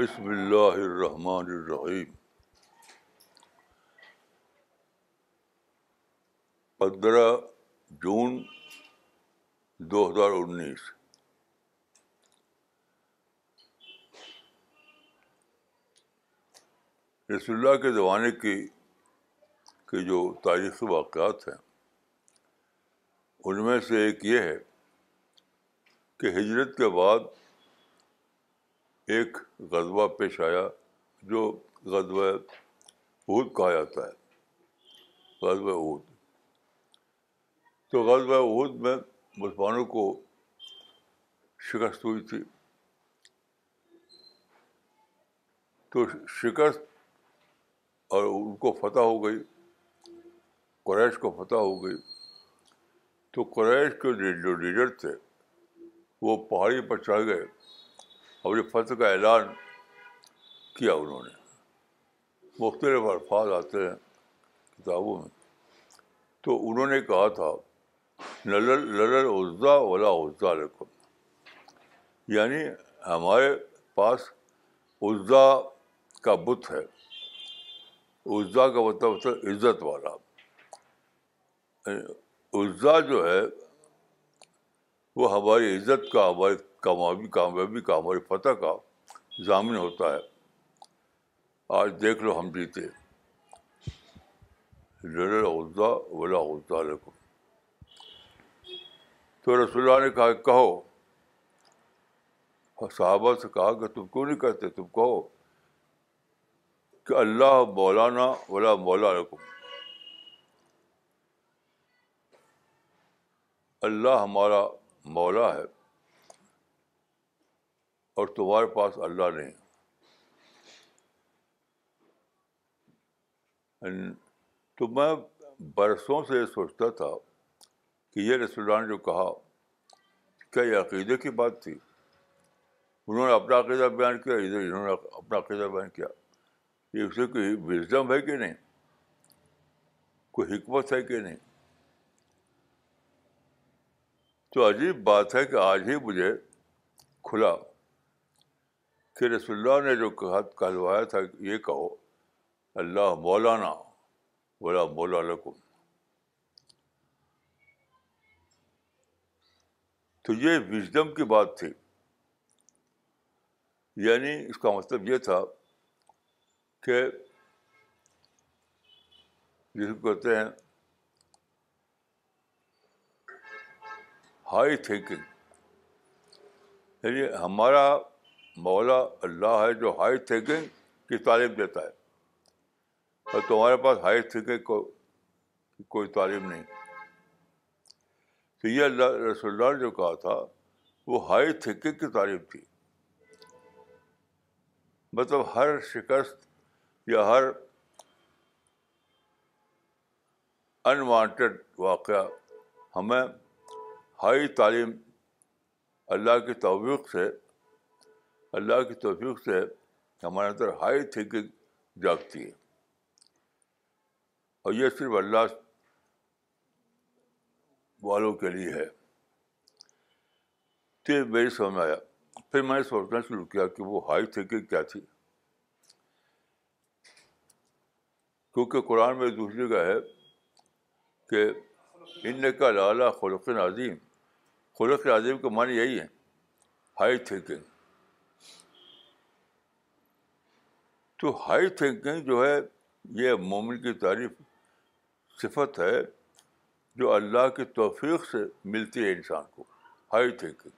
بسم اللہ الرحمن الرحیم پندرہ جون دو ہزار انیس رسول اللہ کے زمانے کی جو تاریخی واقعات ہیں ان میں سے ایک یہ ہے کہ ہجرت کے بعد ایک غذبہ پیش آیا جو غزبۂ عہد کہا جاتا ہے غذب عہد تو غزبۂ عہد میں مسلمانوں کو شکست ہوئی تھی تو شکست اور ان کو فتح ہو گئی قریش کو فتح ہو گئی تو قریش کے جو لیڈر تھے وہ پہاڑی پر چڑھ گئے اپنے فتح کا اعلان کیا انہوں نے مختلف الفاظ آتے ہیں کتابوں میں تو انہوں نے کہا تھا للل للل عزا رقم یعنی ہمارے پاس عزا کا بت ہے عزا کا مطلب ہوتا ہے عزت والا یعنی عزا جو ہے وہ ہماری عزت کا ہماری کامیابی کا ہماری فتح کا ضامن ہوتا ہے آج دیکھ لو ہم جیتے عزاء والا عزا رسول اللہ نے کہا کہو صحابہ سے کہا کہ تم کیوں نہیں کہتے تم کہو کہ اللہ مولانا ولا مولا رقم اللہ ہمارا مولا ہے اور تمہارے پاس اللہ نہیں تو میں برسوں سے یہ سوچتا تھا کہ یہ رسول اللہ نے جو کہا کیا یہ عقیدے کی بات تھی انہوں نے اپنا عقیدہ بیان کیا ادھر انہوں نے اپنا عقیدہ بیان کیا یہ اسے کوئی وزڈم ہے کہ نہیں کوئی حکمت ہے کہ نہیں تو عجیب بات ہے کہ آج ہی مجھے کھلا رسول اللہ نے جو کہلوایا تھا یہ کہو اللہ مولانا بولا مولا لکم تو یہ وزڈم کی بات تھی یعنی اس کا مطلب یہ تھا کہ جس کو کہتے ہیں ہائی تھنکنگ یعنی ہمارا مولا اللہ ہے جو ہائی تھنکنگ کی تعلیم دیتا ہے اور تمہارے پاس ہائی تھنکنگ کو کوئی تعلیم نہیں تو یہ اللہ رسول اللہ نے جو کہا تھا وہ ہائی تھنکنگ کی تعلیم تھی مطلب ہر شکست یا ہر انوانٹیڈ واقعہ ہمیں ہائی تعلیم اللہ کی توفیق سے اللہ کی توفیق سے ہمارے اندر ہائی تھنکنگ جاگتی ہے اور یہ صرف اللہ والوں کے لیے ہے یہ میری سمجھ میں آیا پھر میں نے سوچنا شروع کیا کہ وہ ہائی تھنکنگ کیا تھی کیونکہ قرآن میں دوسری کا ہے کہ ان کا لالا خلق عظیم خلق عظیم کا معنی یہی ہے ہائی تھنکنگ تو ہائی تھنکنگ جو ہے یہ مومن کی تعریف صفت ہے جو اللہ کی توفیق سے ملتی ہے انسان کو ہائی تھنکنگ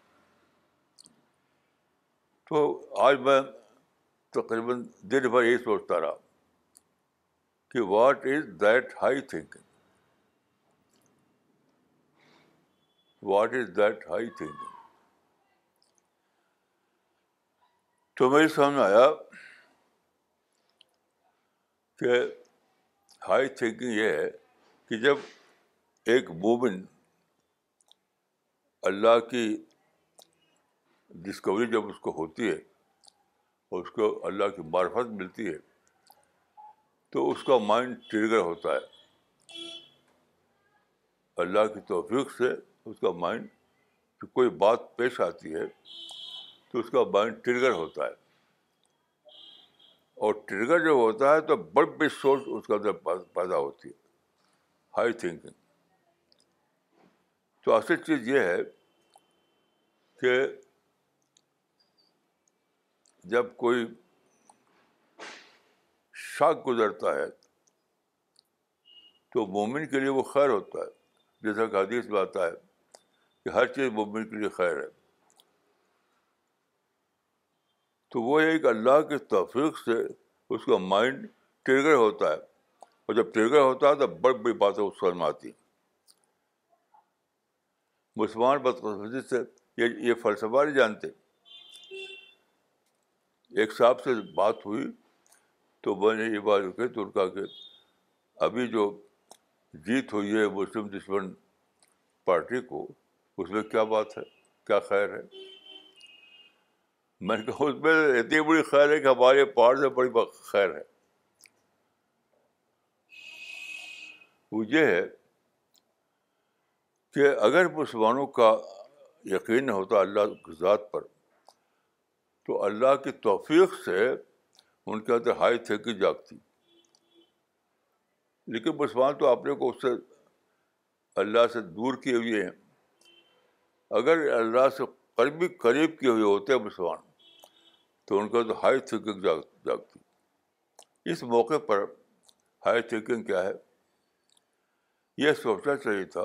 تو آج میں تقریباً دن بھر یہی سوچتا رہا کہ what is that high thinking what is that high thinking تو میرے سامنے آیا کہ ہائی تھنکنگ یہ ہے کہ جب ایک وومن اللہ کی ڈسکوری جب اس کو ہوتی ہے اور اس کو اللہ کی معرفت ملتی ہے تو اس کا مائنڈ ٹریگر ہوتا ہے اللہ کی توفیق سے اس کا مائنڈ کوئی بات پیش آتی ہے تو اس کا مائنڈ ٹریگر ہوتا ہے اور ٹریگر جب ہوتا ہے تو بڑ سوچ اس کے اندر پیدا ہوتی ہے ہائی تھنکنگ تو اصل چیز یہ ہے کہ جب کوئی شاک گزرتا ہے تو مومن کے لیے وہ خیر ہوتا ہے جیسا کہ میں آتا ہے کہ ہر چیز مومن کے لیے خیر ہے تو وہ ایک اللہ کی توفیق سے اس کا مائنڈ ٹرگر ہوتا ہے اور جب ٹرگر ہوتا ہے تو بڑی بڑی باتیں اس میں آتی ہیں مسلمان بدقسمتی سے یہ یہ فلسفہ نہیں جانتے ایک صاحب سے بات ہوئی تو میں نے یہ بات ان کا کہ ابھی جو جیت ہوئی ہے مسلم دشمن پارٹی کو اس میں کیا بات ہے کیا خیر ہے میں نے کہا اس میں اتنی بڑی خیر ہے کہ ہمارے پہاڑ سے بڑی خیر ہے وہ یہ ہے کہ اگر مسلمانوں کا یقین ہوتا اللہ کی ذات پر تو اللہ کی توفیق سے ان کے اندر ہائی تھیکی جاگتی لیکن مسلمان تو اپنے کو اس سے اللہ سے دور کیے ہوئے ہیں اگر اللہ سے قریبی قریب کیے ہوئے ہوتے ہیں مسلمان تو ان کا تو ہائی تھنکنگ جاگتی اس موقع پر ہائی تھنکنگ کیا ہے یہ سوچنا چاہیے تھا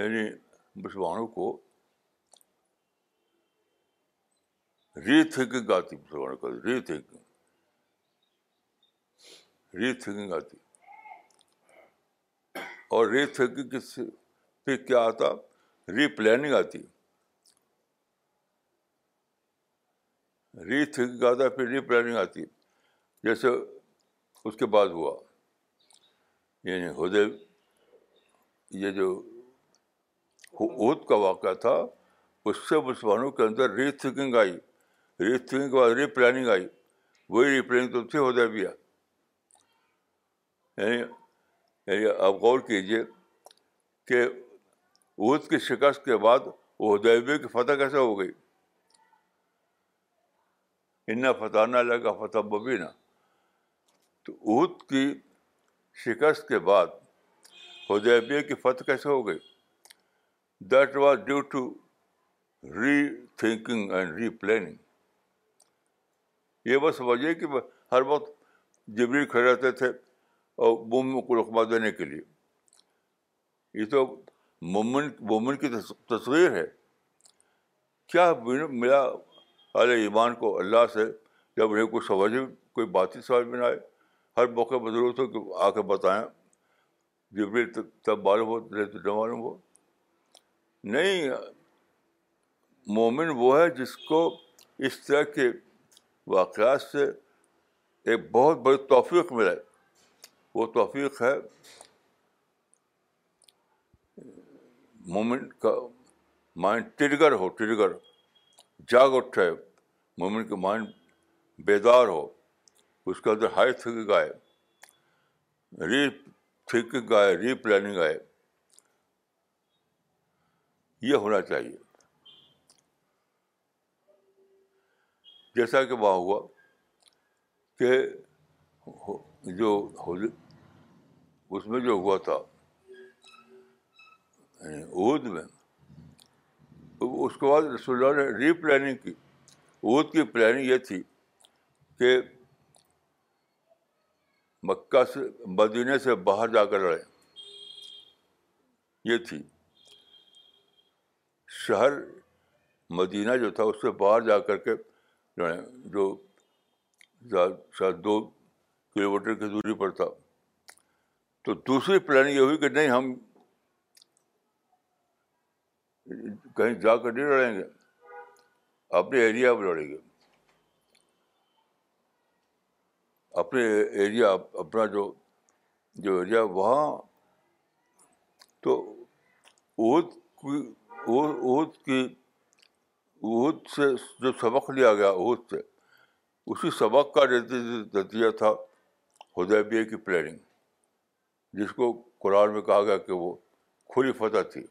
یعنی مسلمانوں کو ری تھنکنگ آتی مسلمانوں ری تھنکنگ ری تھنکنگ آتی اور ری تھنکنگ پہ کیا آتا ری پلاننگ آتی ری تھنکنگ آتا ہے پھر ری پلاننگ آتی ہے جیسے اس کے بعد ہوا یعنی ہدے یہ جو عہد کا واقعہ تھا اس سے مسلمانوں کے اندر ری تھنکنگ آئی ری تھنکنگ کے بعد ری پلاننگ آئی وہی ری پلاننگ تو ہدے بھی یعنی یعنی آپ غور کیجیے کہ عہد کی شکست کے بعد وہ دیبیہ کی فتح کیسے ہو گئی ان فتح نہ لگا فتح مبینہ تو عہد کی شکست کے بعد خدیبیہ کی فتح کیسے ہو گئی that was due to rethinking and replanning یہ بس وجہ کہ ہر وقت جبری کھڑے رہتے تھے اور مومن کو رقبہ دینے کے لیے یہ تو مومن مومن کی تصویر ہے کیا ملا ایمان کو اللہ سے جب انہیں کوئی سمجھ کوئی ہی سمجھ میں نہ آئے ہر موقع پر ضرورت ہو کہ آ کے بتائیں جبر تب معلوم ہو تو نہ معلوم ہو نہیں مومن وہ ہے جس کو اس طرح کے واقعات سے ایک بہت بڑی توفیق ملے وہ توفیق ہے مومن کا مائنڈ ٹرگر ہو ٹرگر جاگ اٹھے مومن کے مائنڈ بیدار ہو اس کے اندر ہائی تھنکنگ آئے ری تھنکنگ آئے ری پلاننگ آئے یہ ہونا چاہیے جیسا کہ وہاں ہوا کہ جو اس میں جو ہوا تھا عود یعنی میں اس کے بعد رسول اللہ نے ری پلاننگ کی عود کی پلاننگ یہ تھی کہ مکہ سے مدینہ سے باہر جا کر لڑیں یہ تھی شہر مدینہ جو تھا اس سے باہر جا کر کے لڑیں جو شاید دو کلو میٹر کی دوری پر تھا تو دوسری پلاننگ یہ ہوئی کہ نہیں ہم کہیں جا کر نہیں لڑیں گے اپنے ایریا میں لڑیں گے اپنے ایریا اپنا جو جو ایریا وہاں تو عہد عہد کی کی عہد سے جو سبق لیا گیا عہد سے اسی سبق کا نتیجہ تھا ہدیبیہ کی پلاننگ جس کو قرآن میں کہا گیا کہ وہ کھلی فتح تھی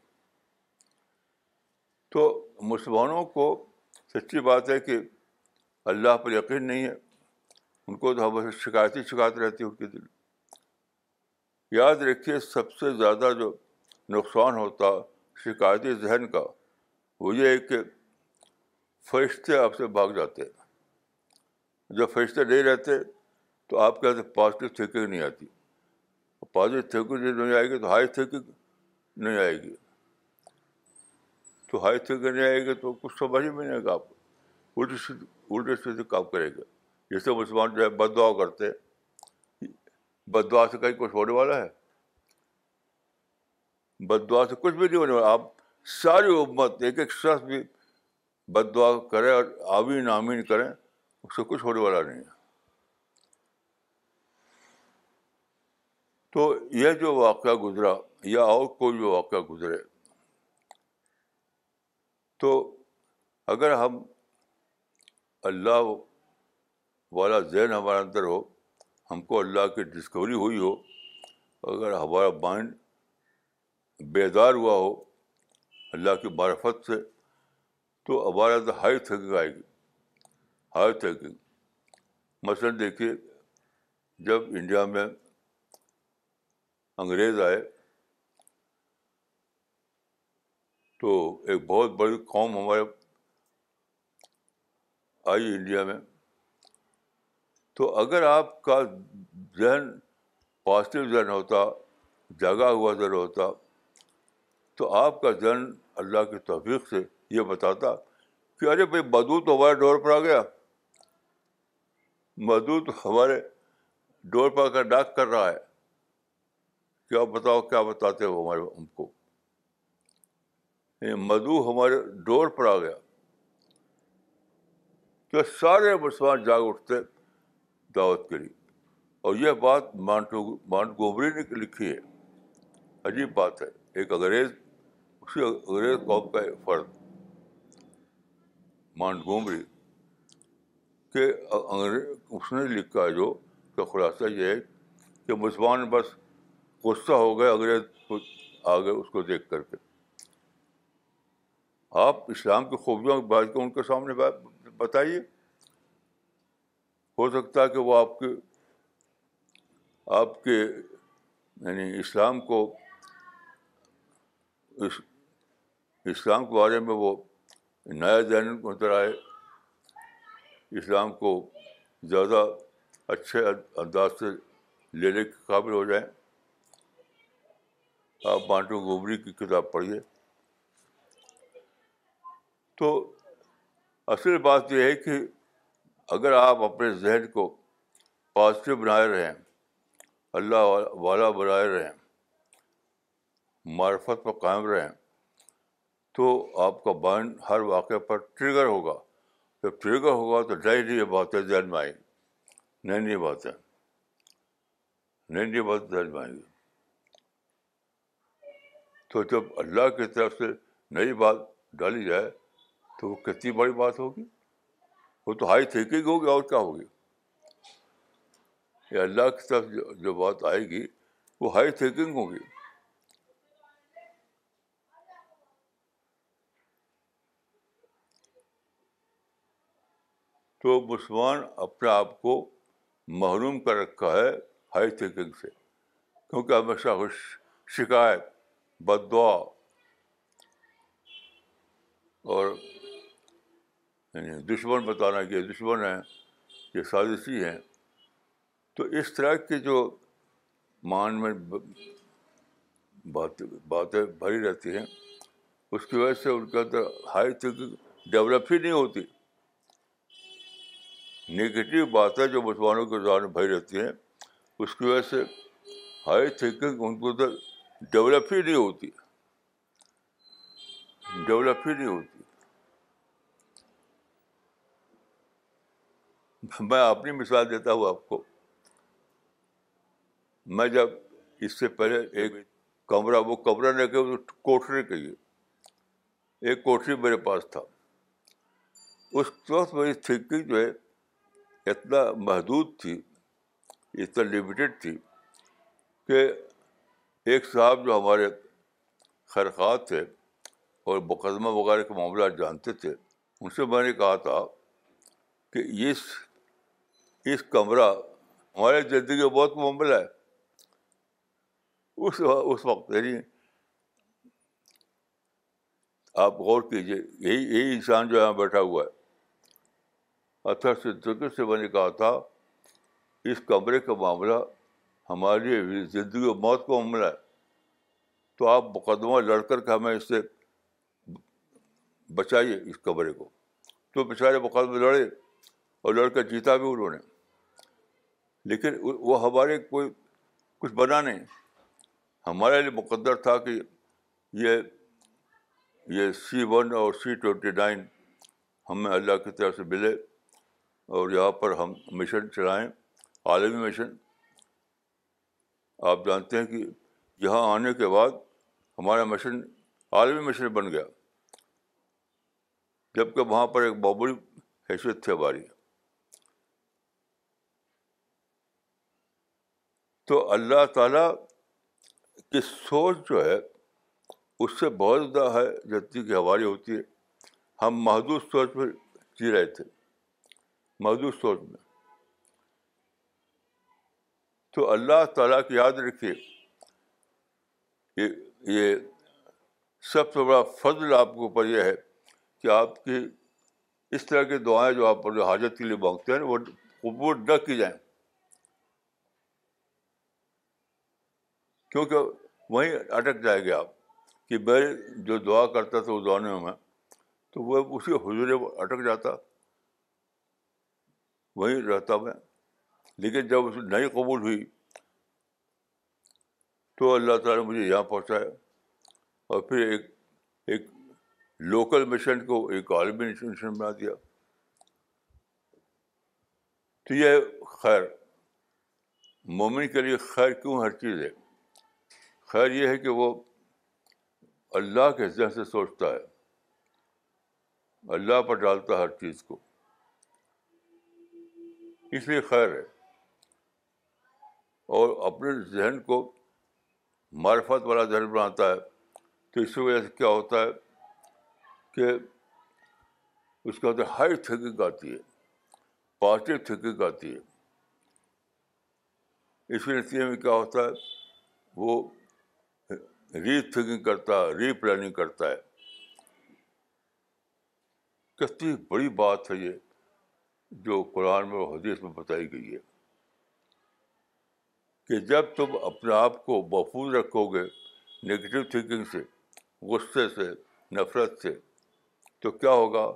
تو مسلمانوں کو سچی بات ہے کہ اللہ پر یقین نہیں ہے ان کو تو ہمیشہ شکایت ہی شکایت رہتی ہے ان کے دل یاد رکھیے سب سے زیادہ جو نقصان ہوتا شکایتی ذہن کا وہ یہ ہے کہ فرشتے آپ سے بھاگ جاتے ہیں جب فرشتے نہیں رہتے تو آپ کے یہاں سے پازیٹیو تھینکنگ نہیں آتی پازیٹیو تھینکنگ نہیں آئے گی تو ہائی تھینکنگ نہیں آئے گی تو ہائی تھی نہیں آئے گا تو کچھ سمجھ ہی میں نہیں آئے گا آپ کو سیدھے الٹے سیدھے کام کرے گا جیسے مسلمان جو ہے بد دعا کرتے ہیں بد دعا سے کہیں کچھ ہونے والا ہے بد دعا سے کچھ بھی نہیں ہونے والا آپ ساری امت ایک ایک شخص بھی بد دعا کریں اور آمین آمین کریں اس سے کچھ ہونے والا نہیں ہے تو یہ جو واقعہ گزرا یا اور کوئی بھی واقعہ گزرے تو اگر ہم اللہ والا ذہن ہمارے اندر ہو ہم کو اللہ کی ڈسکوری ہوئی ہو اگر ہمارا مائنڈ بیدار ہوا ہو اللہ کی معرفت سے تو ہمارے ہائی تھنکنگ آئے گی ہائی تھنکنگ مثلاً دیکھیے جب انڈیا میں انگریز آئے تو ایک بہت بڑی قوم ہمارے آئی انڈیا میں تو اگر آپ کا ذہن پازیٹیو ذہن ہوتا جگا ہوا ذہن ہوتا تو آپ کا ذہن اللہ کی توفیق سے یہ بتاتا کہ ارے بھائی مدو تو ہمارے ڈور پر آ گیا تو ہمارے ڈور پر آ کر ڈاک کر رہا ہے کیا بتاؤ کیا بتاتے ہو ہمارے ہم کو مدو ہمارے ڈور پر آ گیا تو سارے مسلمان جاگ اٹھتے دعوت کے لیے اور یہ بات مانٹو مانٹ گوبری نے لکھی ہے عجیب بات ہے ایک انگریز اسی انگریز قوم کا ایک فرد مانٹ گومری کہ انگریز اس نے لکھا جو کا خلاصہ یہ ہے کہ مسلمان بس غصہ ہو گئے انگریز آ گئے اس کو دیکھ کر کے آپ اسلام کے خوفزون کو ان کے سامنے بتائیے ہو سکتا ہے کہ وہ آپ کے آپ کے یعنی اسلام کو اس اسلام کے بارے میں وہ نیا ذہن کو نظر آئے اسلام کو زیادہ اچھے انداز سے لینے کے قابل ہو جائیں آپ بانٹو گوبری کی کتاب پڑھیے تو اصل بات یہ ہے کہ اگر آپ اپنے ذہن کو پازیٹیو بنائے رہیں اللہ والا بنائے رہیں معرفت پر قائم رہیں تو آپ کا بائن ہر واقعے پر ٹریگر ہوگا جب ٹریگر ہوگا تو نئی نئی باتیں ذہن میں آئیں نئی نئی باتیں نئی نئی بات آئیں گی تو جب اللہ کی طرف سے نئی بات ڈالی جائے تو وہ کتنی بڑی بات ہوگی وہ تو ہائی تھنکنگ ہوگی اور کیا ہوگی یہ اللہ کی طرف جو بات آئے گی وہ ہائی تھنکنگ ہوگی تو مسلمان اپنے آپ کو محروم کر رکھا ہے ہائی تھنکنگ سے کیونکہ ہمیشہ خوش شکایت بد دعا اور یعنی دشمن بتانا کہ یہ دشمن ہے یہ سازشی ہے تو اس طرح کے جو مان میں باتیں بھری رہتی ہیں اس کی وجہ سے ان کے اندر ہائی تھنکنگ ڈیولپ ہی نہیں ہوتی نگیٹو باتیں جو مسلمانوں کے بھری رہتی ہیں اس کی وجہ سے ہائی تھنکنگ ان کو اندر ڈیولپ ہی نہیں ہوتی ڈیولپ ہی نہیں ہوتی میں اپنی مثال دیتا ہوں آپ کو میں جب اس سے پہلے ایک کمرہ وہ کمرہ لے کہ کوٹری لیے ایک کوٹری میرے پاس تھا اس وقت میری تھنکنگ جو ہے اتنا محدود تھی اتنا لمیٹیڈ تھی کہ ایک صاحب جو ہمارے خیر تھے اور مقدمہ وغیرہ کے معاملات جانتے تھے ان سے میں نے کہا تھا کہ اس اس کمرہ ہماری زندگی میں بہت معمل ہے اس اس وقت یعنی آپ غور کیجیے یہی یہی انسان جو یہاں بیٹھا ہوا ہے اچھا سے سے میں نے کہا تھا اس کمرے کا معاملہ ہماری زندگی میں بہت معاملہ ہے تو آپ مقدمہ لڑ کر کے ہمیں اس سے بچائیے اس کمرے کو تو بیچارے مقدمے لڑے اور لڑ کر جیتا بھی انہوں نے لیکن وہ ہمارے کوئی کچھ بنا نہیں ہمارے لیے مقدر تھا کہ یہ یہ سی ون اور سی ٹوینٹی نائن ہمیں اللہ کی طرف سے ملے اور یہاں پر ہم مشن چلائیں عالمی مشن آپ جانتے ہیں کہ یہاں آنے کے بعد ہمارا مشن عالمی مشن بن گیا جب کہ وہاں پر ایک بابری حیثیت تھی ہماری تو اللہ تعالیٰ کی سوچ جو ہے اس سے بہت زیادہ ہے جتنی کی ہواری ہوتی ہے ہم محدود سوچ میں جی رہے تھے محدود سوچ میں تو اللہ تعالیٰ کی یاد رکھیے یہ سب سے بڑا فضل آپ کے اوپر یہ ہے کہ آپ کی اس طرح کی دعائیں جو آپ حاجت کے لیے مانگتے ہیں وہ قبول نہ کی جائیں کیونکہ وہیں اٹک جائے گا آپ کہ میں جو دعا کرتا تھا اس دعانے میں تو وہ اسی حضور پر اٹک جاتا وہیں رہتا میں لیکن جب اس نئی قبول ہوئی تو اللہ تعالیٰ نے مجھے یہاں پہنچایا اور پھر ایک ایک لوکل مشن کو ایک عالمی مشن بنا دیا تو یہ خیر مومن کے لیے خیر کیوں ہر چیز ہے خیر یہ ہے کہ وہ اللہ کے ذہن سے سوچتا ہے اللہ پر ڈالتا ہر چیز کو اس لیے خیر ہے اور اپنے ذہن کو معرفت والا ذہن بناتا ہے تو اس کی وجہ سے کیا ہوتا ہے کہ اس کے اندر ہائی تھنکنگ آتی ہے پازیٹیو تھنکنگ آتی ہے اس کے نتیجے میں کیا ہوتا ہے وہ ری تھنکنگ کرتا ہے ری پلاننگ کرتا ہے کتنی بڑی بات ہے یہ جو قرآن میں حدیث میں بتائی گئی ہے کہ جب تم اپنے آپ کو محفوظ رکھو گے نگیٹو تھنکنگ سے غصے سے نفرت سے تو کیا ہوگا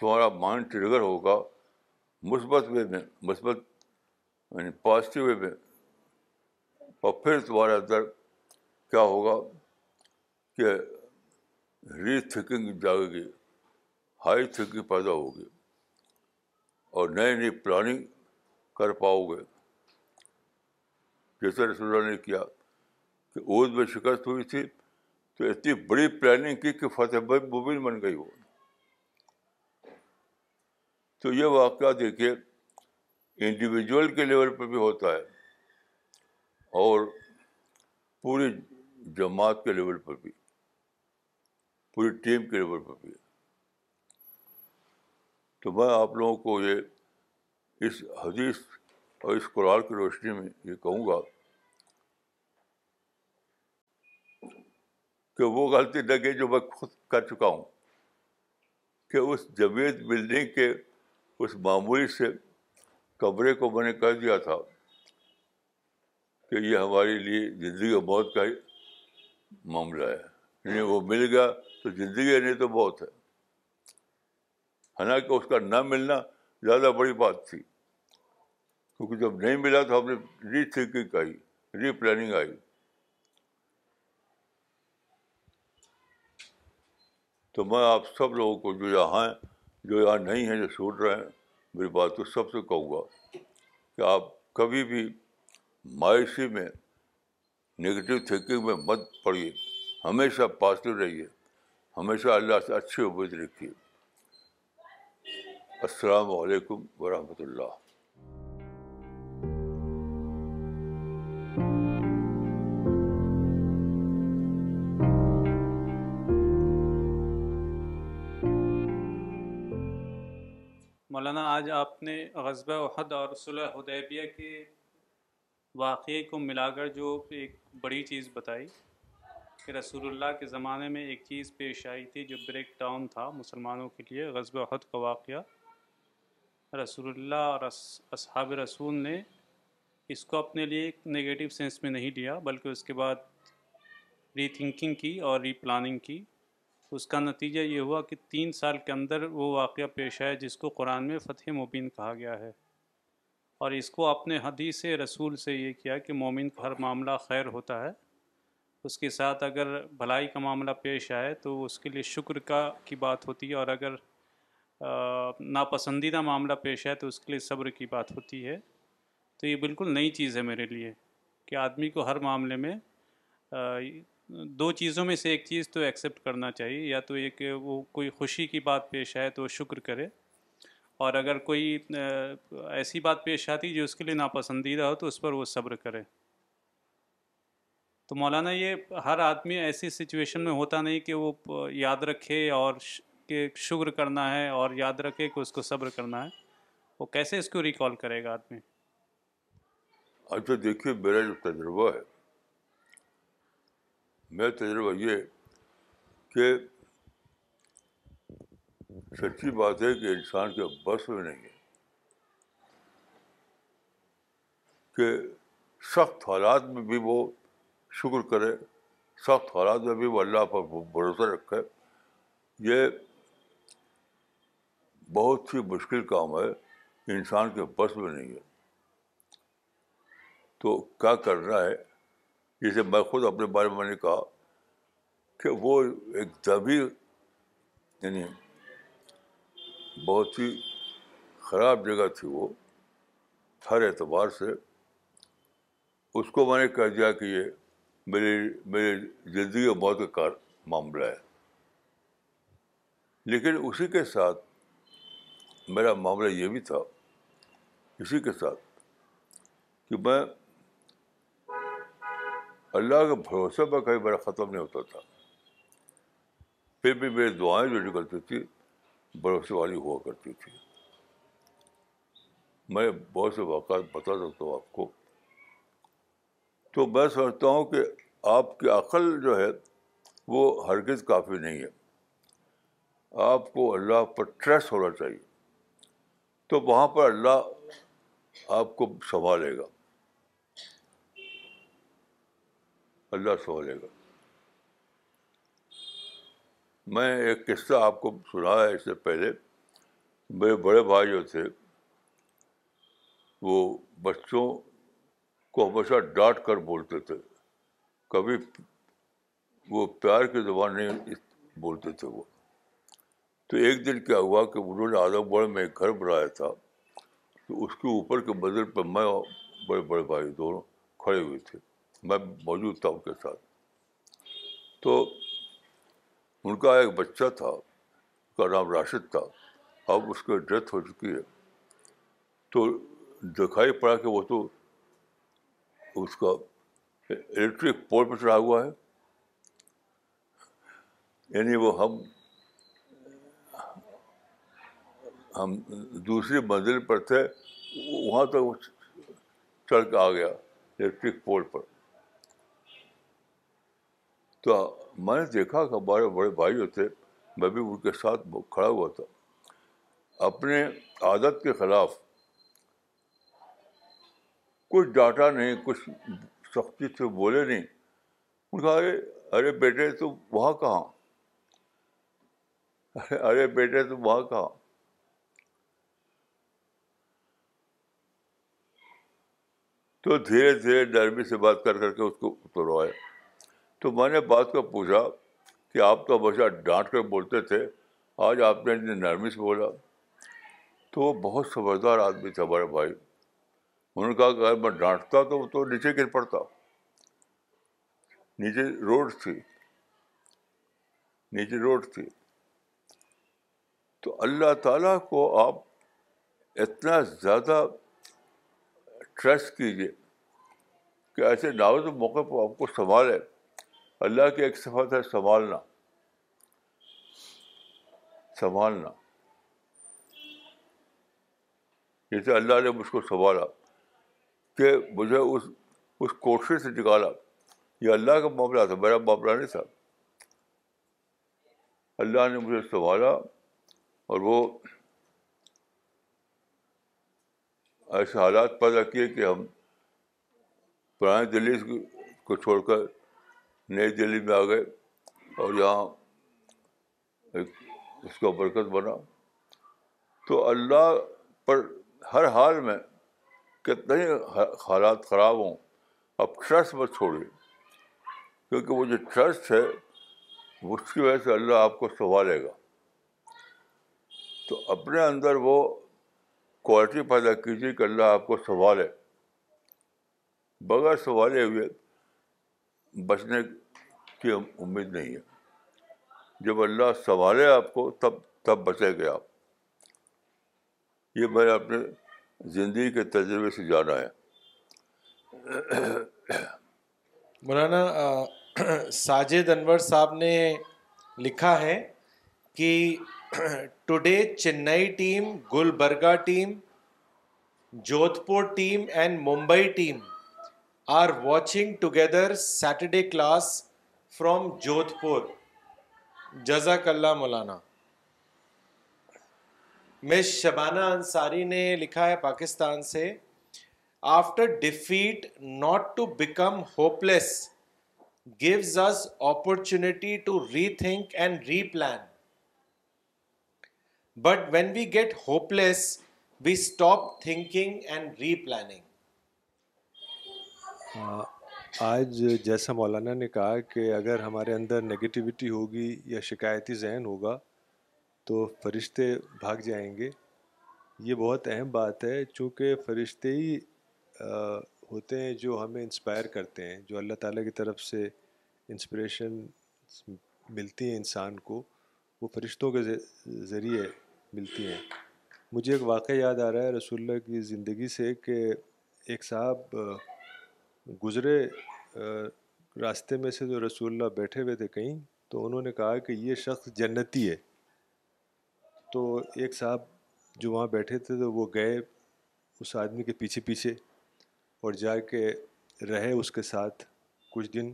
تمہارا مائنڈ ٹریگر ہوگا مثبت وے میں مثبت یعنی پازیٹیو وے میں اور پھر تمہارے اندر کیا ہوگا کہ ری تھنکنگ جاگے گی ہائی تھنکنگ پیدا ہوگی اور نئی نئی پلاننگ کر پاؤ گے جیسے رسول رسول نے کیا کہ عود میں شکست ہوئی تھی تو اتنی بڑی پلاننگ کی کہ فتح بھائی مبین بن گئی وہ تو یہ واقعہ دیکھیے انڈیویجول کے لیول پہ بھی ہوتا ہے اور پوری جماعت کے لیول پر بھی پوری ٹیم کے لیول پر بھی تو میں آپ لوگوں کو یہ اس حدیث اور اس قرآن کی روشنی میں یہ کہوں گا کہ وہ غلطی لگے جو میں خود کر چکا ہوں کہ اس جمیت بلڈنگ کے اس معمولی سے کمرے کو میں نے کہہ دیا تھا کہ یہ ہمارے لیے زندگی اور موت کا معاملہ ہے یعنی وہ مل گیا تو زندگی نہیں تو بہت ہے حالانکہ اس کا نہ ملنا زیادہ بڑی بات تھی کیونکہ جب نہیں ملا تو ہم نے ری تھنکنگ آئی ری پلاننگ آئی تو میں آپ سب لوگوں کو جو یہاں ہیں جو یہاں نہیں ہیں جو سوٹ رہے ہیں میری بات تو سب سے کہوں گا کہ آپ کبھی بھی مایوسی میں نگیٹو تھنکنگ میں مت پڑیے ہمیشہ پازیٹیو رہیے ہمیشہ اللہ سے اچھی امید رکھیے السلام علیکم ورحمۃ اللہ مولانا آج آپ نے غصبہ و حد اور صلح حدیبیہ کی واقعے کو ملا کر جو ایک بڑی چیز بتائی کہ رسول اللہ کے زمانے میں ایک چیز پیش آئی تھی جو بریک ڈاؤن تھا مسلمانوں کے لیے غزب و حد کا واقعہ رسول اللہ اور اصحاب رسول نے اس کو اپنے لیے ایک نگیٹو سینس میں نہیں دیا بلکہ اس کے بعد ری تھنکنگ کی اور ری پلاننگ کی اس کا نتیجہ یہ ہوا کہ تین سال کے اندر وہ واقعہ پیش آیا جس کو قرآن میں فتح مبین کہا گیا ہے اور اس کو اپنے حدیث رسول سے یہ کیا کہ مومن کا ہر معاملہ خیر ہوتا ہے اس کے ساتھ اگر بھلائی کا معاملہ پیش آئے تو اس کے لیے شکر کا کی بات ہوتی ہے اور اگر ناپسندیدہ معاملہ پیش آئے تو اس کے لیے صبر کی بات ہوتی ہے تو یہ بالکل نئی چیز ہے میرے لیے کہ آدمی کو ہر معاملے میں دو چیزوں میں سے ایک چیز تو ایکسیپٹ کرنا چاہیے یا تو ایک وہ کوئی خوشی کی بات پیش آئے تو شکر کرے اور اگر کوئی ایسی بات پیش آتی جو اس کے لیے ناپسندیدہ ہو تو اس پر وہ صبر کرے تو مولانا یہ ہر آدمی ایسی سچویشن میں ہوتا نہیں کہ وہ یاد رکھے اور کہ شکر کرنا ہے اور یاد رکھے کہ اس کو صبر کرنا ہے وہ کیسے اس کو ریکال کرے گا آدمی اچھا دیکھیے میرا جو تجربہ ہے میرا تجربہ یہ کہ سچی بات ہے کہ انسان کے بس میں نہیں ہے کہ سخت حالات میں بھی وہ شکر کرے سخت حالات میں بھی وہ اللہ پر بھروسہ رکھے یہ بہت ہی مشکل کام ہے انسان کے بس میں نہیں ہے تو کیا کرنا ہے جیسے میں خود اپنے بارے میں نے کہا کہ وہ ایک دبی یعنی بہت ہی خراب جگہ تھی وہ ہر اعتبار سے اس کو میں نے کہہ دیا کہ یہ میرے میری زندگی اور موت کا کار معاملہ ہے لیکن اسی کے ساتھ میرا معاملہ یہ بھی تھا اسی کے ساتھ کہ میں اللہ کے بھروسے پر کبھی میرا ختم نہیں ہوتا تھا پھر بھی میری دعائیں جو نکلتی تھی بھروسے والی ہوا کرتی تھی میں بہت سے واقعات بتا سکتا ہوں آپ کو تو میں سمجھتا ہوں کہ آپ کی عقل جو ہے وہ ہرگز کافی نہیں ہے آپ کو اللہ پر ٹرسٹ ہونا چاہیے تو وہاں پر اللہ آپ کو سنبھالے گا اللہ سنبھالے گا میں ایک قصہ آپ کو سنا ہے اس سے پہلے میرے بڑے بھائی جو تھے وہ بچوں کو ہمیشہ ڈانٹ کر بولتے تھے کبھی وہ پیار کی زبان نہیں بولتے تھے وہ تو ایک دن کیا ہوا کہ انہوں نے آدم گڑھ میں ایک گھر بنایا تھا تو اس کے اوپر کے بدل پہ میں بڑے بڑے بھائی دونوں کھڑے ہوئے تھے میں موجود تھا ان کے ساتھ تو ان کا ایک بچہ تھا کا نام راشد تھا اب اس کی ڈیتھ ہو چکی ہے تو دکھائی پڑا کہ وہ تو اس کا الیکٹرک پول پہ چڑھا ہوا ہے یعنی وہ ہم ہم دوسری منزل پر تھے وہاں تک وہ چڑھ کے آ گیا الیکٹرک پول پر تو میں نے دیکھا کہ ہمارے بڑے بھائی جو تھے میں بھی ان کے ساتھ کھڑا ہوا تھا اپنے عادت کے خلاف کچھ ڈانٹا نہیں کچھ سختی سے بولے نہیں ان ارے بیٹے تو وہاں کہاں ارے بیٹے تو وہاں کہاں تو دھیرے دھیرے ڈرمی سے بات کر کر کے اس کو اتروائے تو میں نے بات کا پوچھا کہ آپ تو ہمیشہ ڈانٹ کر بولتے تھے آج آپ نے اتنی نرمی سے بولا تو وہ بہت سمجھدار آدمی تھے ہمارے بھائی انہوں نے کہ اگر میں ڈانٹتا تو تو نیچے گر پڑتا نیچے روڈ تھی نیچے روڈ تھی تو اللہ تعالیٰ کو آپ اتنا زیادہ ٹرسٹ کیجیے کہ ایسے ناوز موقع پر آپ کو سنبھالے اللہ کی ایک صفت ہے سنبھالنا سنبھالنا جیسے اللہ نے مجھ کو سنبھالا کہ مجھے اس اس کو سے نکالا یہ اللہ کا معاملہ تھا میرا معاملہ نہیں تھا اللہ نے مجھے سنبھالا اور وہ ایسے حالات پیدا کیے کہ ہم پرانی دلی کو چھوڑ کر نئی دہلی میں آ گئے اور یہاں اس کا برکت بنا تو اللہ پر ہر حال میں کتنے حالات خراب ہوں اب ٹرسٹ مت چھوڑیے کیونکہ وہ جو ٹرسٹ ہے اس کی وجہ سے اللہ آپ کو سنبھالے گا تو اپنے اندر وہ کوالٹی پیدا کیجیے کہ اللہ آپ کو سنبھالے بغیر سنبھالے ہوئے بچنے کی امید نہیں ہے جب اللہ سنبھالے آپ کو تب تب بچے گئے آپ یہ میں نے اپنے زندگی کے تجربے سے جانا ہے مولانا ساجد انور صاحب نے لکھا ہے کہ today Chennai team Gulbarga team Jodhpur team and Mumbai team are watching together Saturday class from Jodhpur جزاک اللہ مولانا مس شبانہ انصاری نے لکھا ہے پاکستان سے after defeat not to become hopeless gives us opportunity to rethink and replan but when we get hopeless we stop thinking and replanning آج جیسا مولانا نے کہا کہ اگر ہمارے اندر نگیٹیوٹی ہوگی یا شکایتی ذہن ہوگا تو فرشتے بھاگ جائیں گے یہ بہت اہم بات ہے چونکہ فرشتے ہی ہوتے ہیں جو ہمیں انسپائر کرتے ہیں جو اللہ تعالیٰ کی طرف سے انسپریشن ملتی ہیں انسان کو وہ فرشتوں کے ذریعے ملتی ہیں مجھے ایک واقعہ یاد آ رہا ہے رسول اللہ کی زندگی سے کہ ایک صاحب گزرے راستے میں سے جو رسول اللہ بیٹھے ہوئے تھے کہیں تو انہوں نے کہا کہ یہ شخص جنتی ہے تو ایک صاحب جو وہاں بیٹھے تھے تو وہ گئے اس آدمی کے پیچھے پیچھے اور جا کے رہے اس کے ساتھ کچھ دن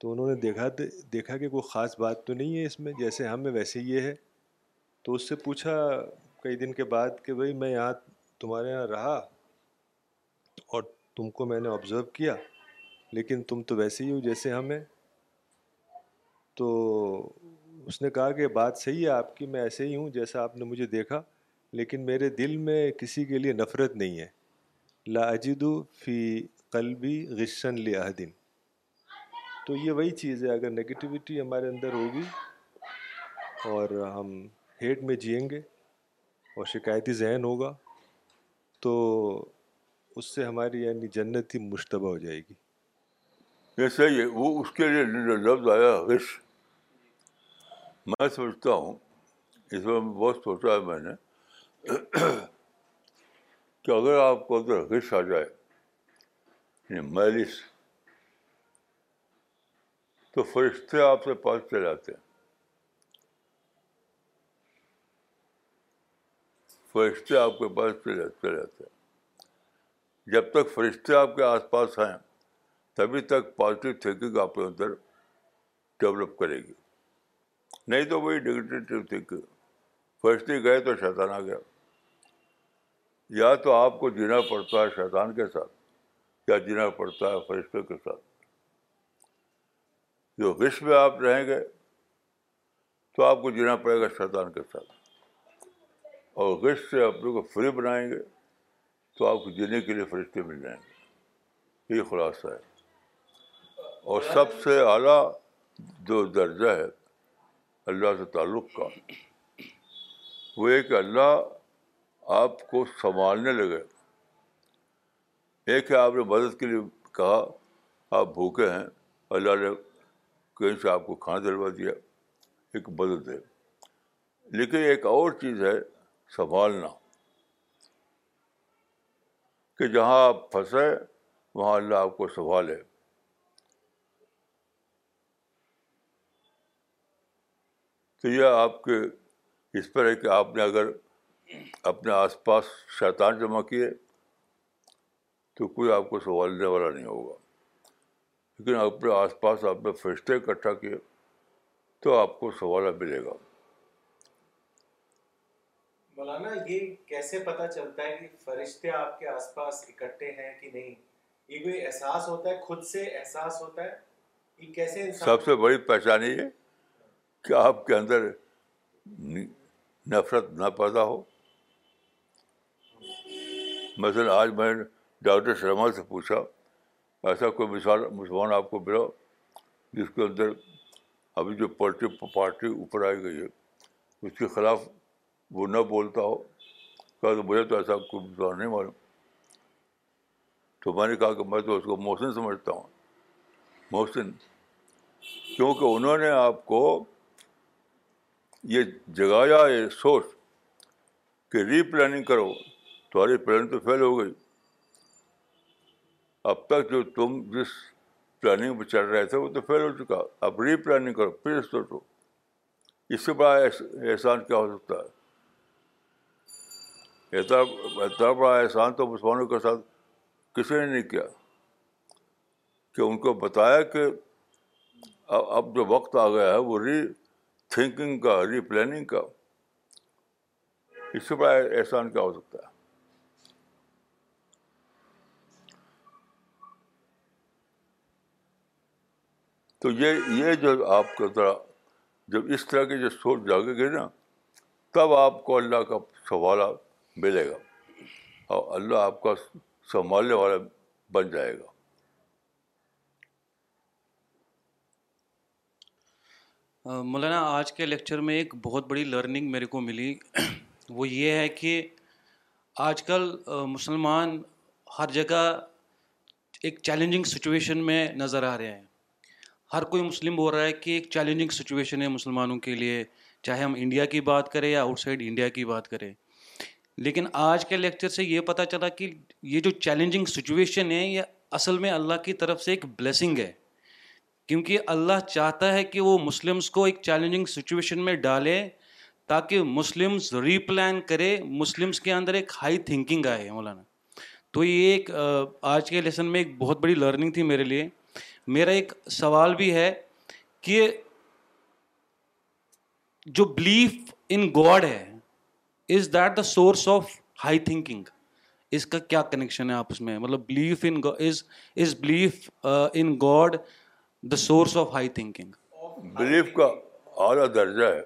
تو انہوں نے دیکھا دیکھا کہ کوئی خاص بات تو نہیں ہے اس میں جیسے ہم میں ویسے یہ ہے تو اس سے پوچھا کئی دن کے بعد کہ بھائی میں یہاں تمہارے یہاں رہا تم کو میں نے آبزرو کیا لیکن تم تو ویسے ہی ہو جیسے ہم ہیں تو اس نے کہا کہ بات صحیح ہے آپ کی میں ایسے ہی ہوں جیسا آپ نے مجھے دیکھا لیکن میرے دل میں کسی کے لیے نفرت نہیں ہے اجدو فی قلبی غشن لِہ تو یہ وہی چیز ہے اگر نگیٹیوٹی ہمارے اندر ہوگی اور ہم ہیٹ میں جئیں گے اور شکایتی ذہن ہوگا تو اس سے ہماری یعنی جنت ہی مشتبہ ہو جائے گی یہ صحیح ہے وہ اس کے لیے لفظ آیا غش میں سوچتا ہوں اس میں بہت سوچا ہے میں نے کہ اگر آپ کو اگر غش آ جائے یعنی میلس تو فرشتے آپ کے پاس چلے آتے ہیں فرشتے آپ کے پاس چلے چلے آتے ہیں جب تک فرشتے آپ کے آس پاس ہیں تبھی تک پازیٹیو تھینکنگ آپ کے اندر ڈیولپ کرے گی نہیں تو وہی نگیٹیو تھینکنگ فرشتے گئے تو شیطان آ گیا یا تو آپ کو جینا پڑتا ہے شیطان کے ساتھ یا جینا پڑتا ہے فرشتوں کے ساتھ جو وش میں آپ رہیں گے تو آپ کو جینا پڑے گا شیطان کے ساتھ اور سے اپنے کو فری بنائیں گے تو آپ کو جینے کے لیے فرشتے مل جائیں گے یہ خلاصہ ہے اور سب سے اعلیٰ جو درجہ ہے اللہ سے تعلق کا وہ ایک اللہ آپ کو سنبھالنے لگے ایک ہے آپ نے مدد کے لیے کہا آپ بھوکے ہیں اللہ نے کہیں سے آپ کو کھانا دلوا دیا ایک مدد ہے لیکن ایک اور چیز ہے سنبھالنا کہ جہاں آپ پھنسے وہاں اللہ آپ کو سنبھالے تو یہ آپ کے اس پر ہے کہ آپ نے اگر اپنے آس پاس شیطان جمع کیے تو کوئی آپ کو سنبھالنے والا نہیں ہوگا لیکن اپنے آس پاس آپ نے فرشتے اکٹھا کیے تو آپ کو سوالہ ملے گا مولانا یہ کیسے پتا چلتا ہے کہ فرشتے آپ کے آس پاس اکٹھے ہیں کہ نہیں یہ کوئی احساس ہوتا ہے خود سے احساس ہوتا ہے یہ کیسے انسان سب سے بڑی پہچانی ہے کہ آپ کے اندر نفرت نہ پیدا ہو مثلا آج میں نے ڈاکٹر شرما سے پوچھا ایسا کوئی مثال مسلمان آپ کو ملا جس کے اندر ابھی جو پولیٹی پارٹی اوپر آئی گئی ہے اس کے خلاف وہ نہ بولتا ہو کہا کہ مجھے تو ایسا کوئی نہیں معلوم تو میں نے کہا کہ میں تو اس کو محسن سمجھتا ہوں محسن کیونکہ انہوں نے آپ کو یہ جگایا یہ سوچ کہ ری پلاننگ کرو تمہاری پلاننگ تو فیل ہو گئی اب تک جو تم جس پلاننگ پہ چڑھ رہے تھے وہ تو فیل ہو چکا اب ری پلاننگ کرو پھر سوچو اس سے بڑا احسان کیا ہو سکتا ہے اتنا اتنا بڑا احسان تو مسلمانوں کے ساتھ کسی نے نہیں کیا کہ ان کو بتایا کہ اب جو وقت آ گیا ہے وہ ری تھنکنگ کا ری پلاننگ کا اس سے بڑا احسان کیا ہو سکتا ہے تو یہ یہ جو آپ کا ذرا جب اس طرح کی جو سوچ جاگے گی نا تب آپ کو اللہ کا سوال آپ ملے گا اور اللہ آپ کا سنبھالنے والا بن جائے گا مولانا آج کے لیکچر میں ایک بہت بڑی لرننگ میرے کو ملی وہ یہ ہے کہ آج کل مسلمان ہر جگہ ایک چیلنجنگ سچویشن میں نظر آ رہے ہیں ہر کوئی مسلم بول رہا ہے کہ ایک چیلنجنگ سچویشن ہے مسلمانوں کے لیے چاہے ہم انڈیا کی بات کریں یا آؤٹ سائڈ انڈیا کی بات کریں لیکن آج کے لیکچر سے یہ پتا چلا کہ یہ جو چیلنجنگ سچویشن ہے یہ اصل میں اللہ کی طرف سے ایک بلیسنگ ہے کیونکہ اللہ چاہتا ہے کہ وہ مسلمس کو ایک چیلنجنگ سچویشن میں ڈالے تاکہ مسلمس ری پلان کرے مسلمس کے اندر ایک ہائی تھنکنگ آئے مولانا تو یہ ایک آج کے لیسن میں ایک بہت بڑی لرننگ تھی میرے لیے میرا ایک سوال بھی ہے کہ جو بلیف ان گاڈ ہے is that the source of high thinking اس کا کیا کنیکشن ہے آپس میں مطلب belief in is belief in God the source of high thinking belief کا اعلیٰ درجہ ہے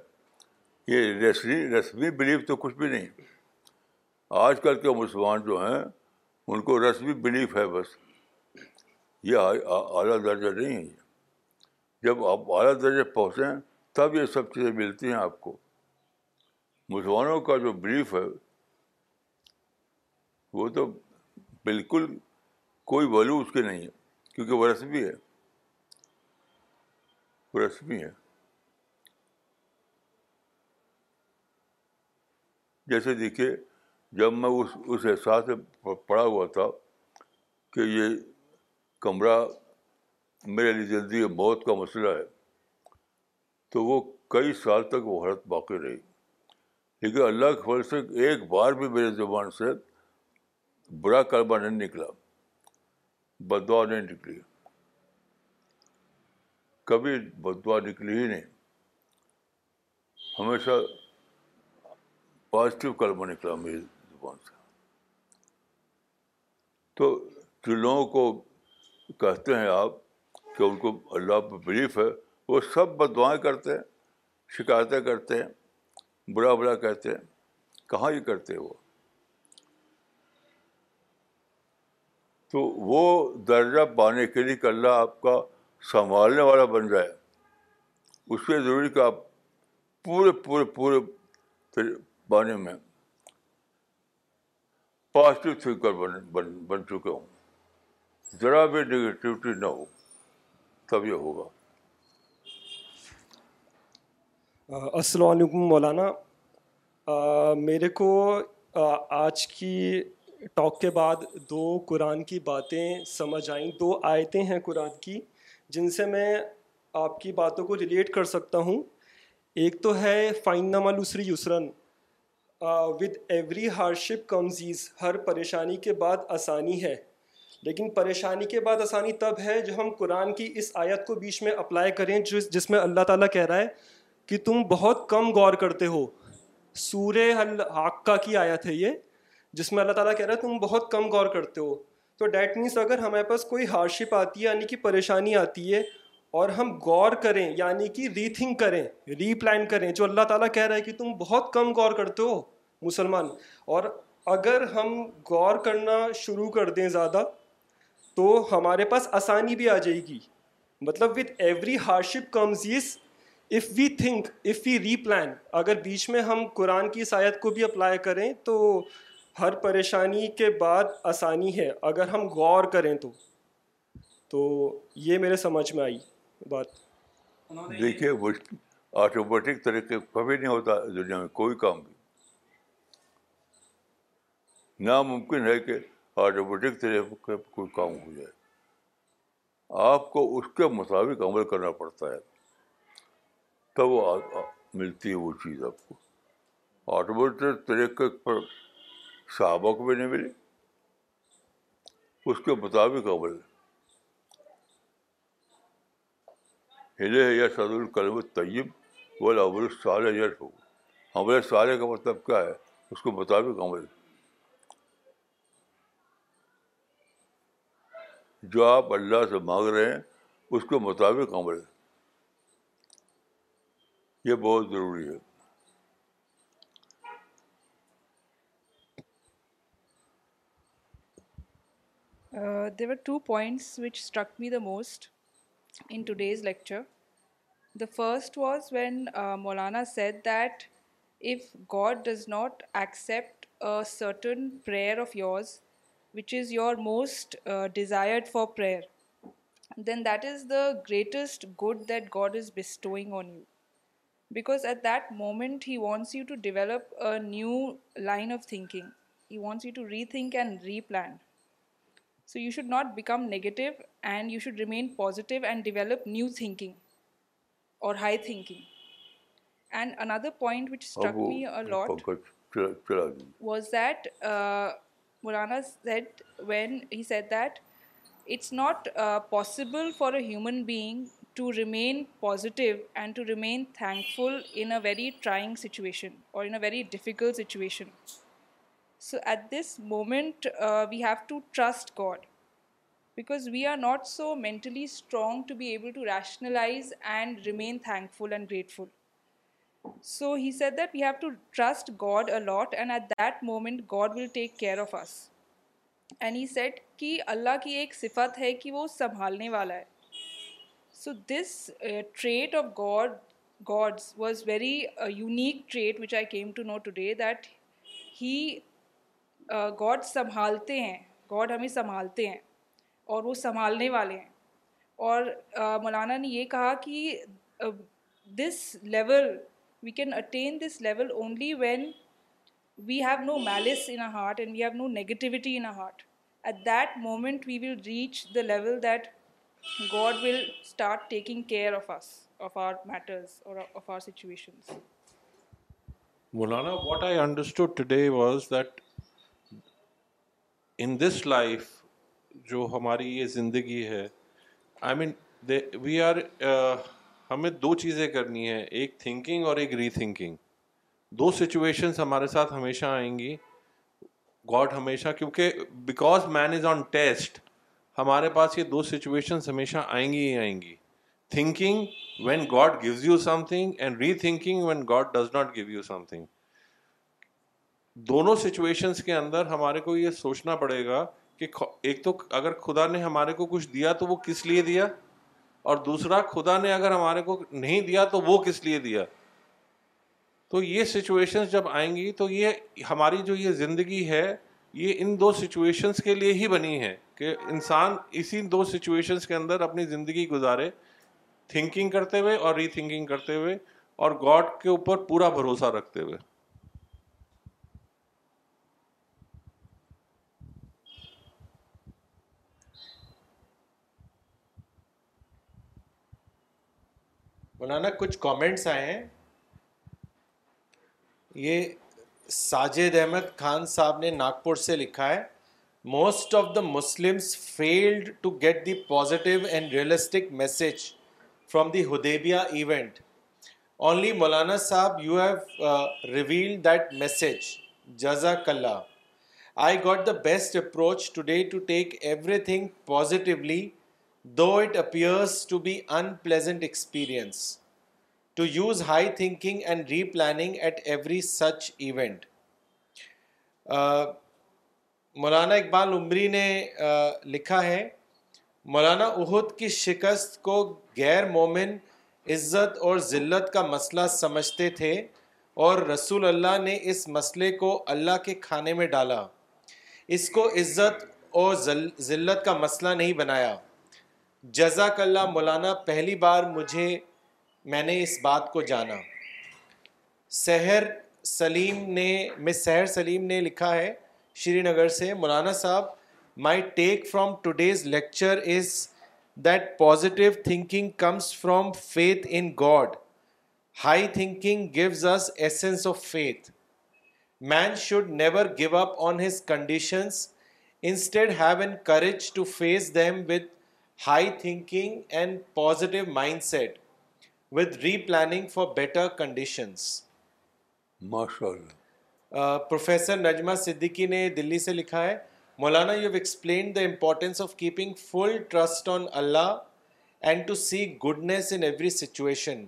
یہ رسمی رسمی بلیف تو کچھ بھی نہیں آج کل کے مسلمان جو ہیں ان کو رسمی بلیف ہے بس یہ اعلیٰ درجہ نہیں ہے جب آپ اعلیٰ درجہ پہنچیں تب یہ سب چیزیں ملتی ہیں آپ کو مسلمانوں کا جو بلیف ہے وہ تو بالکل کوئی ویلو اس کے نہیں ہے کیونکہ وہ رسمی ہے وہ رسمی ہے جیسے دیکھیے جب میں اس اس احساس سے پڑا ہوا تھا کہ یہ کمرہ میرے لیے زندگی موت کا مسئلہ ہے تو وہ کئی سال تک وہ حالت باقی رہی لیکن اللہ کے فضل سے ایک بار بھی میرے زبان سے برا کلبہ نہیں نکلا بدوا نہیں نکلی کبھی بدوا نکلی ہی نہیں ہمیشہ پازیٹیو کلمہ نکلا میری زبان سے تو جو لوگوں کو کہتے ہیں آپ کہ ان کو اللہ پہ بلیف ہے وہ سب بدوائیں کرتے ہیں شکایتیں کرتے ہیں برا بڑا کہتے ہیں کہاں یہ کرتے وہ تو وہ درجہ پانے کے لیے کہ اللہ آپ کا سنبھالنے والا بن جائے اس کے ضروری کہ آپ پورے پورے پورے بانے میں پازیٹیو بن, بن چکے ہوں ذرا بھی نگیٹیوٹی نہ ہو تب یہ ہوگا السلام علیکم مولانا میرے کو آج کی ٹاک کے بعد دو قرآن کی باتیں سمجھ آئیں دو آیتیں ہیں قرآن کی جن سے میں آپ کی باتوں کو ریلیٹ کر سکتا ہوں ایک تو ہے فائن نما لوسری یسرن with every hardship comes ہر پریشانی کے بعد آسانی ہے لیکن پریشانی کے بعد آسانی تب ہے جو ہم قرآن کی اس آیت کو بیچ میں اپلائی کریں جس جس میں اللہ تعالیٰ کہہ رہا ہے کہ تم بہت کم غور کرتے ہو سور حل کی آیا ہے یہ جس میں اللہ تعالیٰ کہہ رہا ہے تم بہت کم غور کرتے ہو تو ڈیٹ مینس اگر ہمارے پاس کوئی ہارشپ آتی ہے یعنی کہ پریشانی آتی ہے اور ہم غور کریں یعنی کہ ری تھنک کریں ری پلان کریں جو اللہ تعالیٰ کہہ رہا ہے کہ تم بہت کم غور کرتے ہو مسلمان اور اگر ہم غور کرنا شروع کر دیں زیادہ تو ہمارے پاس آسانی بھی آ جائے گی مطلب with every hardship is if we think if we replan اگر بیچ میں ہم قرآن کی سایت کو بھی اپلائی کریں تو ہر پریشانی کے بعد آسانی ہے اگر ہم غور کریں تو تو یہ میرے سمجھ میں آئی بات دیکھیے آٹومیٹک طریقے کبھی نہیں ہوتا دنیا میں کوئی کام بھی ناممکن ہے کہ آٹومیٹک طریقے کوئی کام ہو جائے آپ کو اس کے مطابق عمل کرنا پڑتا ہے تب ملتی ہے وہ چیز آپ کو آٹومیٹر طریقے پر صحابہ کو بھی نہیں ملی اس کے مطابق عمل ہلے یا سد القرم الطیب بول ہو یا سالے کا مطلب کیا ہے اس کے مطابق عمل جو آپ اللہ سے مانگ رہے ہیں اس کے مطابق عمل ہے یہ بہت ضروری ہے there are two points struck me the most in lecture the first was when Maulana said that if God does not accept certain prayer of yours which is your most desired for prayer then that is the greatest good that God is bestowing on you because at that moment he wants you to develop a new line of thinking. He wants you to rethink and replan. So you should not become negative, and you should remain positive and develop new thinking or high thinking. And another point which struck me a lot was that uh, Maulana said, when he said that it's not uh, possible for a human being to remain positive and to remain thankful in a very trying situation اور in a very difficult situation so at this moment we have to trust God because we are not so mentally strong to be able to rationalise and remain thankful and grateful so he said that we have to trust God a lot and at that moment God will take care of us and he said کہ اللہ کی ایک صفت ہے کہ وہ سنبھالنے والا ہے so this trait of God God's was very unique trait which I came to know today that he God سنبھالتے ہیں گاڈ ہمیں سنبھالتے ہیں اور وہ سنبھالنے والے ہیں اور مولانا نے یہ کہا کہ this level we can attain this level only when we have no malice in a heart and we have no negativity in a heart at that moment we will reach the level that God will start taking care of of of us our matters اور our situations Maulana what I understood was that in this life جو ہماری یہ زندگی ہے I mean we are ہمیں دو چیزیں کرنی ہے ایک تھنکنگ اور ایک ری تھنکنگ دو سچویشنس ہمارے ساتھ ہمیشہ آئیں گی گاڈ ہمیشہ کیونکہ because man is on test ہمارے پاس یہ دو سچویشنس ہمیشہ آئیں گی ہی آئیں گی thinking when God gives you something and rethinking when God does not give you something دونوں سچویشنس کے اندر ہمارے کو یہ سوچنا پڑے گا کہ ایک تو اگر خدا نے ہمارے کو کچھ دیا تو وہ کس لیے دیا اور دوسرا خدا نے اگر ہمارے کو نہیں دیا تو وہ کس لیے دیا تو یہ سچویشنس جب آئیں گی تو یہ ہماری جو یہ زندگی ہے یہ ان دو سچویشنس کے لیے ہی بنی ہے کہ انسان اسی دو سچویشن کے اندر اپنی زندگی گزارے تھنکنگ کرتے ہوئے اور ری تھنکنگ کرتے ہوئے اور گاڈ کے اوپر پورا بھروسہ رکھتے ہوئے مولانا کچھ کامنٹس آئے ہیں یہ ساجد احمد خان صاحب نے ناگپور سے لکھا ہے most of the Muslim failed to get the positive and realistic message from the Hudaibiya event only Maulana Sahab you have reveal that message جزاک اللہ I got the best approach today to take everything positively though it appears to be unpleasant experience to use high thinking and replanning at every such event Maulana Iqbal Umari نے لکھا ہے مولانا احد کی شکست کو غیر مومن عزت اور ذلت کا مسئلہ سمجھتے تھے اور رسول اللہ نے اس مسئلے کو اللہ کے کھانے میں ڈالا اس کو عزت اور ذلت کا مسئلہ نہیں بنایا جزاک اللہ مولانا پہلی بار مجھے میں نے اس بات کو جانا سحر سلیم نے مس سحر سلیم نے لکھا ہے شری نگر سے Maulana Sahab my take from today's lecture is that positive thinking comes from faith in God high thinking gives us essence of faith man should never give up on his conditions instead have an courage to face them with high thinking and positive mindset with replanning for better conditions ماشاء اللہ professor Najma Siddiqui نے دلی سے لکھا ہے Maulana you explain the importance of keeping full trust on Allah and to see goodness in every situation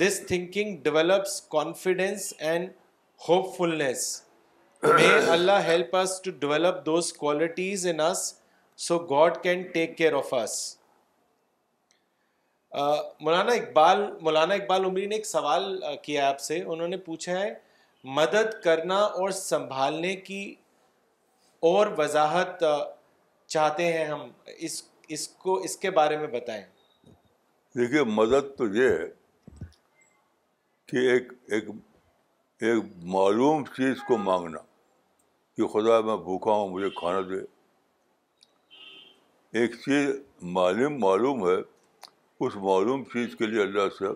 this thinking develops confidence and hopefulness may Allah help us to develop those qualities in us so God can take care of us Maulana Iqbal Maulana Iqbal عمری نے ایک سوال کیا آپ سے انہوں نے پوچھا ہے مدد کرنا اور سنبھالنے کی اور وضاحت چاہتے ہیں ہم اس اس کو اس کے بارے میں بتائیں دیکھیے مدد تو یہ ہے کہ ایک ایک ایک معلوم چیز کو مانگنا کہ خدا میں بھوکھا ہوں مجھے کھانا دے ایک چیز معلوم معلوم ہے اس معلوم چیز کے لیے اللہ سے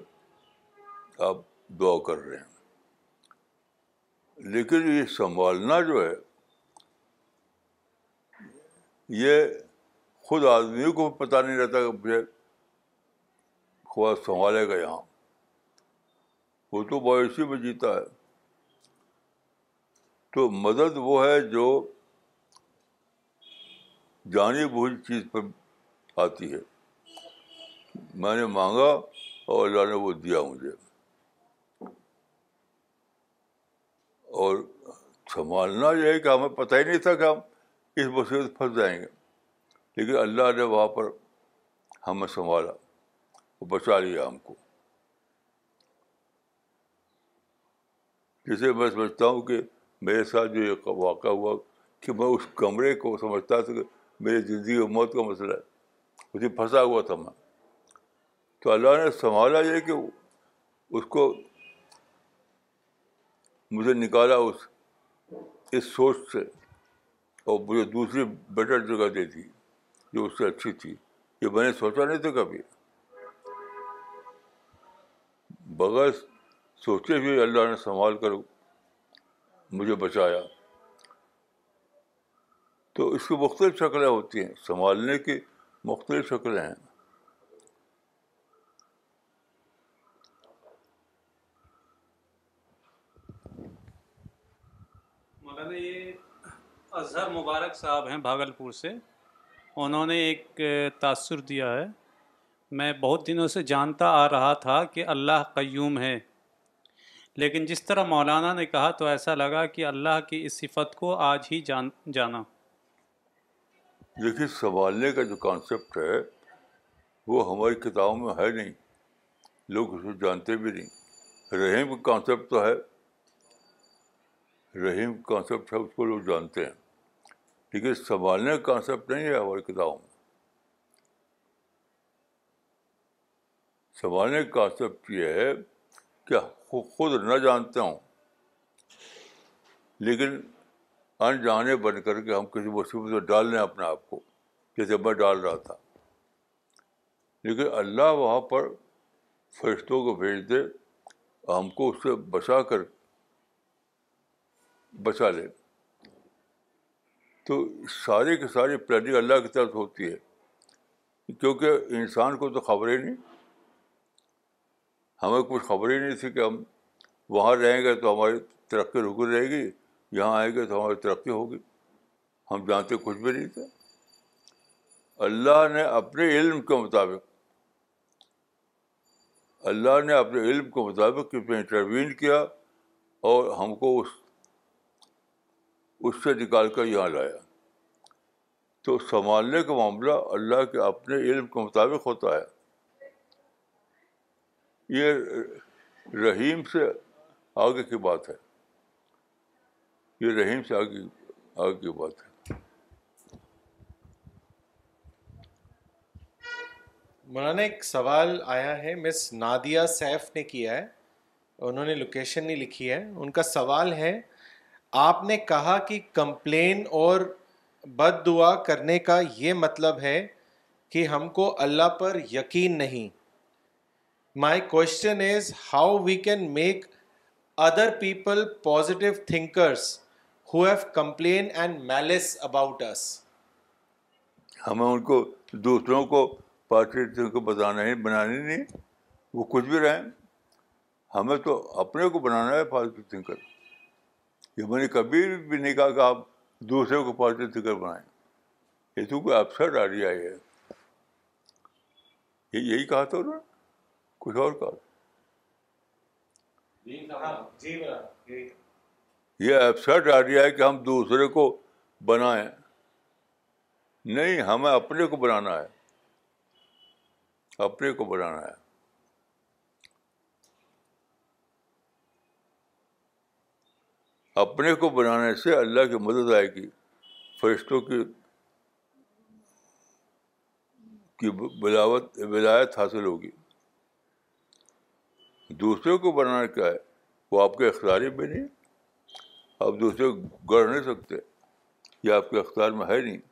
آپ دعا کر رہے ہیں لیکن یہ سنبھالنا جو ہے یہ خود آدمی کو پتہ نہیں رہتا کہ مجھے خواہ سنبھالے گا یہاں وہ تو باعثی میں جیتا ہے تو مدد وہ ہے جو جانی بوجھ چیز پر آتی ہے میں نے مانگا اور اللہ نے وہ دیا مجھے اور سنبھالنا یہ ہے کہ ہمیں پتہ ہی نہیں تھا کہ ہم اس مصیبت پھنس جائیں گے لیکن اللہ نے وہاں پر ہمیں سنبھالا وہ بچا لیا ہم کو جسے میں سمجھتا ہوں کہ میرے ساتھ جو یہ واقعہ ہوا کہ میں اس کمرے کو سمجھتا تھا کہ میری زندگی اور موت کا مسئلہ ہے اسے پھنسا ہوا تھا میں تو اللہ نے سنبھالا یہ کہ اس کو مجھے نکالا اس اس سوچ سے اور مجھے دوسری بیٹر جگہ دے دی جو اس سے اچھی تھی یہ میں نے سوچا نہیں تھا کبھی بغیر سوچے ہوئے اللہ نے سنبھال کر مجھے بچایا تو اس کی مختلف شکلیں ہوتی ہیں سنبھالنے کی مختلف شکلیں ہیں یہ اظہر مبارک صاحب ہیں بھاگل پور سے انہوں نے ایک تاثر دیا ہے میں بہت دنوں سے جانتا آ رہا تھا کہ اللہ قیوم ہے لیکن جس طرح مولانا نے کہا تو ایسا لگا کہ اللہ کی اس صفت کو آج ہی جان جانا دیکھیے سنبھالنے کا جو کانسیپٹ ہے وہ ہماری کتابوں میں ہے نہیں لوگ اسے جانتے بھی نہیں رہیں کا کانسیپٹ تو ہے رحیم کانسیپٹ ہے اس کو لوگ جانتے ہیں لیکن سنبھالنے کا کانسیپٹ نہیں ہے ہماری کتابوں میں سنبھالنے کا کانسیپٹ یہ ہے کہ خود نہ جانتا ہوں لیکن انجانے بن کر کے ہم کسی مصیبت میں ڈال لیں اپنے آپ کو جیسے میں ڈال رہا تھا لیکن اللہ وہاں پر فرشتوں کو بھیج دے ہم کو اس سے بچا کر بچا لے تو سارے کے سارے پلاننگ اللہ کی طرف ہوتی ہے کیونکہ انسان کو تو خبر ہی نہیں ہمیں کچھ خبر ہی نہیں تھی کہ ہم وہاں رہیں گے تو ہماری ترقی رکی رہے گی یہاں آئیں گے تو ہماری ترقی ہوگی ہم جانتے کچھ بھی نہیں تھے اللہ نے اپنے علم کے مطابق اللہ نے اپنے علم کے مطابق اس میں انٹروین کیا اور ہم کو اس اس سے نکال کر یہاں لایا تو سنبھالنے کا معاملہ اللہ کے اپنے علم کے مطابق ہوتا ہے یہ رحیم سے آگے کی بات ہے یہ رحیم سے آگے آگے کی بات ہے مولانا ایک سوال آیا ہے مس نادیہ سیف نے کیا ہے انہوں نے لوکیشن نہیں لکھی ہے ان کا سوال ہے آپ نے کہا کہ کمپلین اور بد دعا کرنے کا یہ مطلب ہے کہ ہم کو اللہ پر یقین نہیں my question is how we can make other people positive thinkers who have complain and malice about us ہمیں ان کو دوسروں کو پازیٹیو تھنکر بتانا ہی بنانا نہیں وہ کچھ بھی رہیں ہمیں تو اپنے کو بنانا ہے پازیٹیو تھنکر یہ میں نے کبھی بھی نہیں کہا کہ آپ دوسرے کو پازیٹیو تھنکر بنائیں یہ تو کوئی آئیڈیا ہے یہ یہی کہا تھا کچھ اور کہا جی، ہاں، جی، یہ ابسرٹ آ ہے کہ ہم دوسرے کو بنائیں نہیں ہمیں اپنے کو بنانا ہے اپنے کو بنانا ہے اپنے کو بنانے سے اللہ کی مدد آئے گی فرشتوں کی کی بلاوت ولایت حاصل ہوگی دوسروں کو بنانا کیا ہے وہ آپ کے اختیار میں نہیں آپ دوسرے کو گڑھ نہیں سکتے یہ آپ کے اختیار میں ہے نہیں